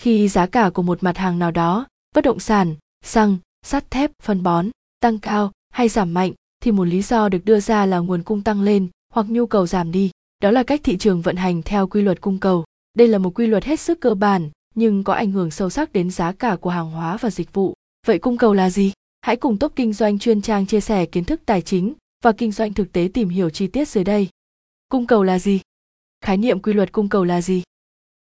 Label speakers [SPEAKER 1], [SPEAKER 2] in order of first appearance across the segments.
[SPEAKER 1] khi giá cả của một mặt hàng nào đó, bất động sản, xăng, sắt thép, phân bón, tăng cao hay giảm mạnh thì một lý do được đưa ra là nguồn cung tăng lên hoặc nhu cầu giảm đi. Đó là cách thị trường vận hành theo quy luật cung cầu. Đây là một quy luật hết sức cơ bản, nhưng có ảnh hưởng sâu sắc đến giá cả của hàng hóa và dịch vụ. Vậy cung cầu là gì? Hãy cùng top kinh doanh chuyên trang chia sẻ kiến thức tài chính và kinh doanh thực tế tìm hiểu chi tiết dưới đây. Cung cầu là gì? Khái niệm quy luật cung cầu là gì?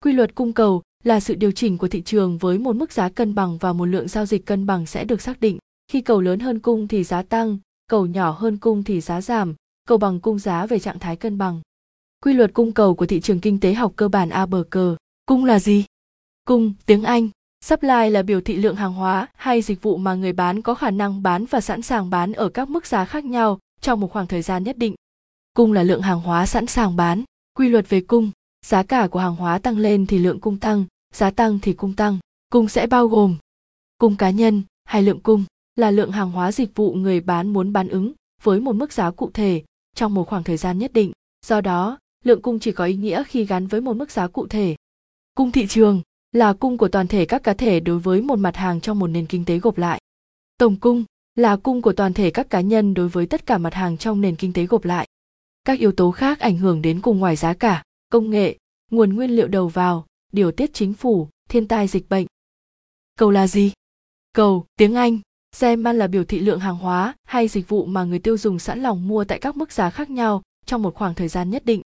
[SPEAKER 1] Quy luật cung cầu là sự điều chỉnh của thị trường với một mức giá cân bằng và một lượng giao dịch cân bằng sẽ được xác định. Khi cầu lớn hơn cung thì giá tăng, cầu nhỏ hơn cung thì giá giảm, cầu bằng cung giá về trạng thái cân bằng. Quy luật cung cầu của thị trường kinh tế học cơ bản a bờ cờ cung là gì? Cung, tiếng anh. Supply là biểu thị lượng hàng hóa hay dịch vụ mà người bán có khả năng bán và sẵn sàng bán ở các mức giá khác nhau trong một khoảng thời gian nhất định. Cung là lượng hàng hóa sẵn sàng bán. Quy luật về cung giá cả của hàng hóa tăng lên thì lượng cung tăng, giá tăng thì cung tăng, cung sẽ bao gồm cung cá nhân hay lượng cung, là lượng hàng hóa dịch vụ người bán muốn bán ứng với một mức giá cụ thể trong một khoảng thời gian nhất định. Do đó, lượng cung chỉ có ý nghĩa khi gắn với một mức giá cụ thể. Cung thị trường là cung của toàn thể các cá thể đối với một mặt hàng trong một nền kinh tế gộp lại. Tổng cung là cung của toàn thể các cá nhân đối với tất cả mặt hàng trong nền kinh tế gộp lại. Các yếu tố khác ảnh hưởng đến cùng ngoài giá cả công nghệ, nguồn nguyên liệu đầu vào, điều tiết chính phủ, thiên tai dịch bệnh. Cầu là gì? Cầu, tiếng anh demand là biểu thị lượng hàng hóa hay dịch vụ mà người tiêu dùng sẵn lòng mua tại các mức giá khác nhau trong một khoảng thời gian nhất định.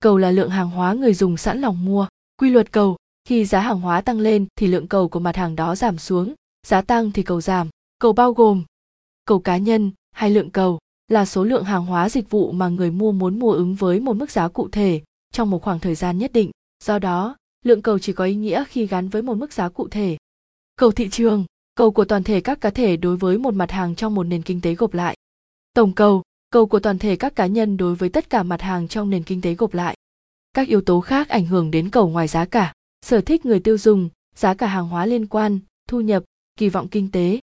[SPEAKER 1] Cầu là lượng hàng hóa người dùng sẵn lòng mua. Quy luật cầu, khi giá hàng hóa tăng lên thì lượng cầu của mặt hàng đó giảm xuống, giá tăng thì cầu giảm. Cầu bao gồm cầu cá nhân hay lượng cầu là số lượng hàng hóa dịch vụ mà người mua muốn mua ứng với một mức giá cụ thể trong một khoảng thời gian nhất định. Do đó, lượng cầu chỉ có ý nghĩa khi gắn với một mức giá cụ thể. Cầu thị trường, cầu của toàn thể các cá thể đối với một mặt hàng trong một nền kinh tế gộp lại. Tổng cầu cầu của toàn thể các cá nhân đối với tất cả mặt hàng trong nền kinh tế gộp lại. Các yếu tố khác ảnh hưởng đến cầu ngoài giá cả, sở thích người tiêu dùng, giá cả hàng hóa liên quan, thu nhập, kỳ vọng kinh tế.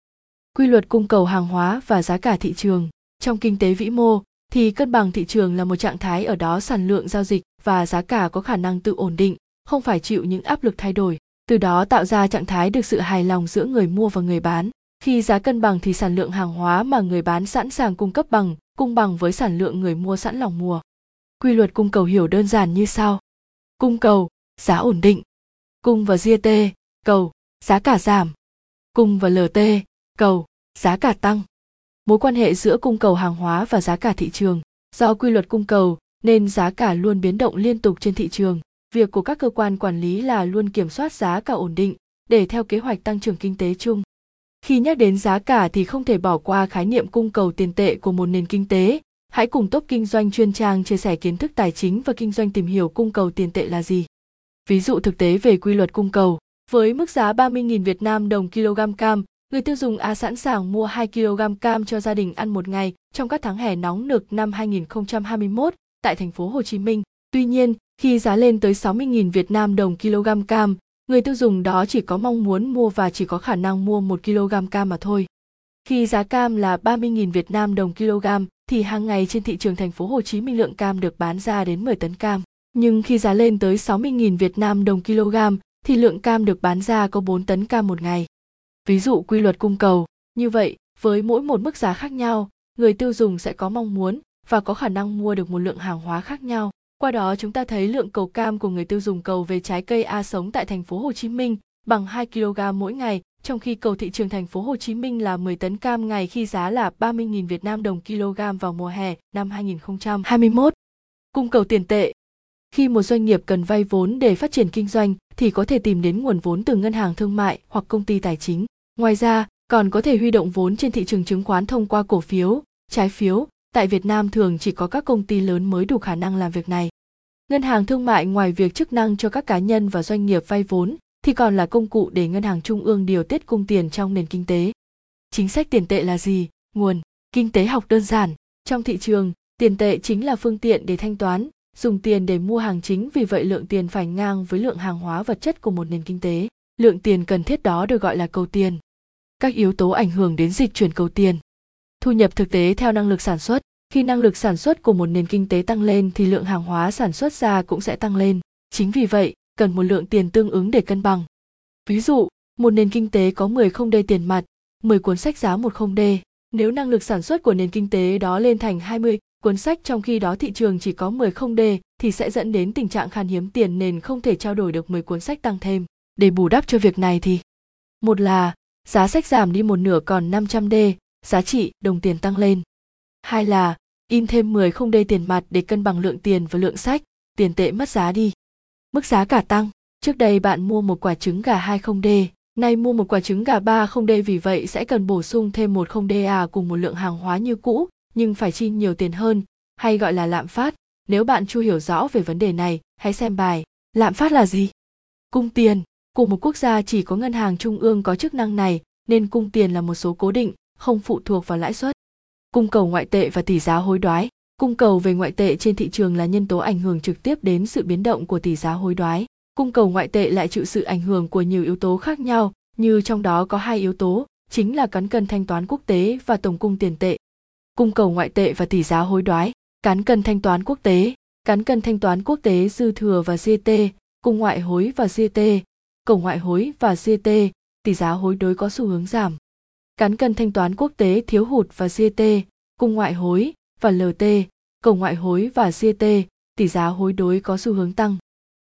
[SPEAKER 1] Quy luật cung cầu hàng hóa và giá cả thị trường. Trong kinh tế vĩ mô, thì cân bằng thị trường là một trạng thái ở đó sản lượng giao dịch và giá cả có khả năng tự ổn định, không phải chịu những áp lực thay đổi. Từ đó tạo ra trạng thái được sự hài lòng giữa người mua và người bán. Khi giá cân bằng thì sản lượng hàng hóa mà người bán sẵn sàng cung cấp bằng, cung bằng với sản lượng người mua sẵn lòng mua. Quy luật cung cầu hiểu đơn giản như sau. Cung cầu, giá ổn định. Cung và gt cầu, giá cả giảm. Cung và lt cầu, giá cả tăng. Mối quan hệ giữa cung cầu hàng hóa và giá cả thị trường. Do quy luật cung cầu nên giá cả luôn biến động liên tục trên thị trường. Việc của các cơ quan quản lý là luôn kiểm soát giá cả ổn định để theo kế hoạch tăng trưởng kinh tế chung. Khi nhắc đến giá cả thì không thể bỏ qua khái niệm cung cầu tiền tệ của một nền kinh tế. Hãy cùng top kinh doanh chuyên trang chia sẻ kiến thức tài chính và kinh doanh tìm hiểu cung cầu tiền tệ là gì. Ví dụ thực tế về quy luật cung cầu. Với mức giá 30.000 Việt Nam đồng kg cam, người tiêu dùng A sẵn sàng mua 2 kg cam cho gia đình ăn một ngày trong các tháng hè nóng nực năm 2021 tại thành phố Hồ Chí Minh. Tuy nhiên, khi giá lên tới 60.000 Việt Nam đồng kg cam, người tiêu dùng đó chỉ có mong muốn mua và chỉ có khả năng mua 1 kg cam mà thôi. Khi giá cam là 30.000 Việt Nam đồng kg thì hàng ngày trên thị trường thành phố Hồ Chí Minh lượng cam được bán ra đến 10 tấn cam. Nhưng khi giá lên tới 60.000 Việt Nam đồng kg thì lượng cam được bán ra có 4 tấn cam một ngày. Ví dụ quy luật cung cầu, như vậy, với mỗi một mức giá khác nhau, người tiêu dùng sẽ có mong muốn và có khả năng mua được một lượng hàng hóa khác nhau. Qua đó chúng ta thấy lượng cầu cam của người tiêu dùng cầu về trái cây A sống tại thành phố Hồ Chí Minh bằng 2 kg mỗi ngày, trong khi cầu thị trường thành phố Hồ Chí Minh là 10 tấn cam ngày khi giá là 30.000 Việt Nam đồng kg vào mùa hè năm 2021. Cung cầu tiền tệ Khi một doanh nghiệp cần vay vốn để phát triển kinh doanh thì có thể tìm đến nguồn vốn từ ngân hàng thương mại hoặc công ty tài chính. Ngoài ra, còn có thể huy động vốn trên thị trường chứng khoán thông qua cổ phiếu, trái phiếu. Tại Việt Nam thường chỉ có các công ty lớn mới đủ khả năng làm việc này. Ngân hàng thương mại ngoài việc chức năng cho các cá nhân và doanh nghiệp vay vốn thì còn là công cụ để ngân hàng trung ương điều tiết cung tiền trong nền kinh tế. Chính sách tiền tệ là gì? Nguồn kinh tế học đơn giản, trong thị trường, tiền tệ chính là phương tiện để thanh toán, dùng tiền để mua hàng chính vì vậy lượng tiền phải ngang với lượng hàng hóa vật chất của một nền kinh tế. Lượng tiền cần thiết đó được gọi là cầu tiền. Các yếu tố ảnh hưởng đến dịch chuyển cầu tiền. Thu nhập thực tế theo năng lực sản xuất, khi năng lực sản xuất của một nền kinh tế tăng lên thì lượng hàng hóa sản xuất ra cũng sẽ tăng lên. Chính vì vậy, cần một lượng tiền tương ứng để cân bằng. Ví dụ, một nền kinh tế có 10 không đê tiền mặt, 10 cuốn sách giá một không đê. Nếu năng lực sản xuất của nền kinh tế đó lên thành 20 cuốn sách trong khi đó thị trường chỉ có 10 không đê thì sẽ dẫn đến tình trạng khan hiếm tiền nền không thể trao đổi được 10 cuốn sách tăng thêm. Để bù đắp cho việc này thì một là giá sách giảm đi một nửa còn 500 d, giá trị đồng tiền tăng lên. Hai là in thêm 10 không đê tiền mặt để cân bằng lượng tiền và lượng sách, tiền tệ mất giá đi. Mức giá cả tăng, trước đây bạn mua một quả trứng gà 2 không đê, nay mua một quả trứng gà 3 không đê vì vậy sẽ cần bổ sung thêm một không đê à cùng một lượng hàng hóa như cũ, nhưng phải chi nhiều tiền hơn, hay gọi là lạm phát. Nếu bạn chưa hiểu rõ về vấn đề này, hãy xem bài Lạm phát là gì? Cung tiền, của một quốc gia chỉ có ngân hàng trung ương có chức năng này, nên cung tiền là một số cố định, không phụ thuộc vào lãi suất. Cung cầu ngoại tệ và tỷ giá hối đoái. Cung cầu về ngoại tệ trên thị trường là nhân tố ảnh hưởng trực tiếp đến sự biến động của tỷ giá hối đoái. Cung cầu ngoại tệ lại chịu sự ảnh hưởng của nhiều yếu tố khác nhau, như trong đó có hai yếu tố, chính là cán cân thanh toán quốc tế và tổng cung tiền tệ. Cung cầu ngoại tệ và tỷ giá hối đoái, cán cân thanh toán quốc tế, cán cân thanh toán quốc tế dư thừa và GT, cung ngoại hối và GT, cầu ngoại hối và GT, tỷ giá hối đối có xu hướng giảm. Cán cân thanh toán quốc tế thiếu hụt và GT, cung ngoại hối và LT, cầu ngoại hối và GT, tỷ giá hối đối có xu hướng tăng.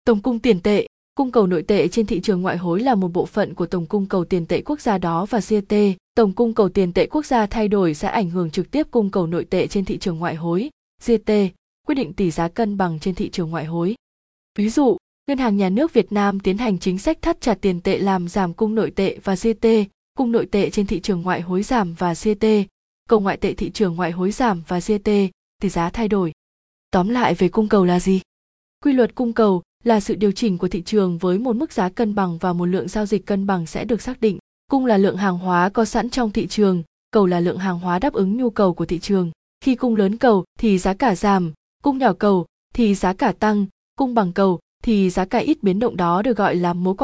[SPEAKER 1] Tổng cung tiền tệ, cung cầu nội tệ trên thị trường ngoại hối là một bộ phận của tổng cung cầu tiền tệ quốc gia đó và GT, tổng cung cầu tiền tệ quốc gia thay đổi sẽ ảnh hưởng trực tiếp cung cầu nội tệ trên thị trường ngoại hối, GT, quyết định tỷ giá cân bằng trên thị trường ngoại hối. Ví dụ, Ngân hàng Nhà nước Việt Nam tiến hành chính sách thắt chặt tiền tệ làm giảm cung nội tệ và GT, cung nội tệ trên thị trường ngoại hối giảm và GT, cầu ngoại tệ thị trường ngoại hối giảm và GT, tỷ giá thay đổi. Tóm lại về cung cầu là gì? Quy luật cung cầu là sự điều chỉnh của thị trường với một mức giá cân bằng và một lượng giao dịch cân bằng sẽ được xác định. Cung là lượng hàng hóa có sẵn trong thị trường, cầu là lượng hàng hóa đáp ứng nhu cầu của thị trường. Khi cung lớn cầu thì giá cả giảm, cung nhỏ cầu thì giá cả tăng, cung bằng cầu thì giá cả ít biến động đó được gọi là mối quan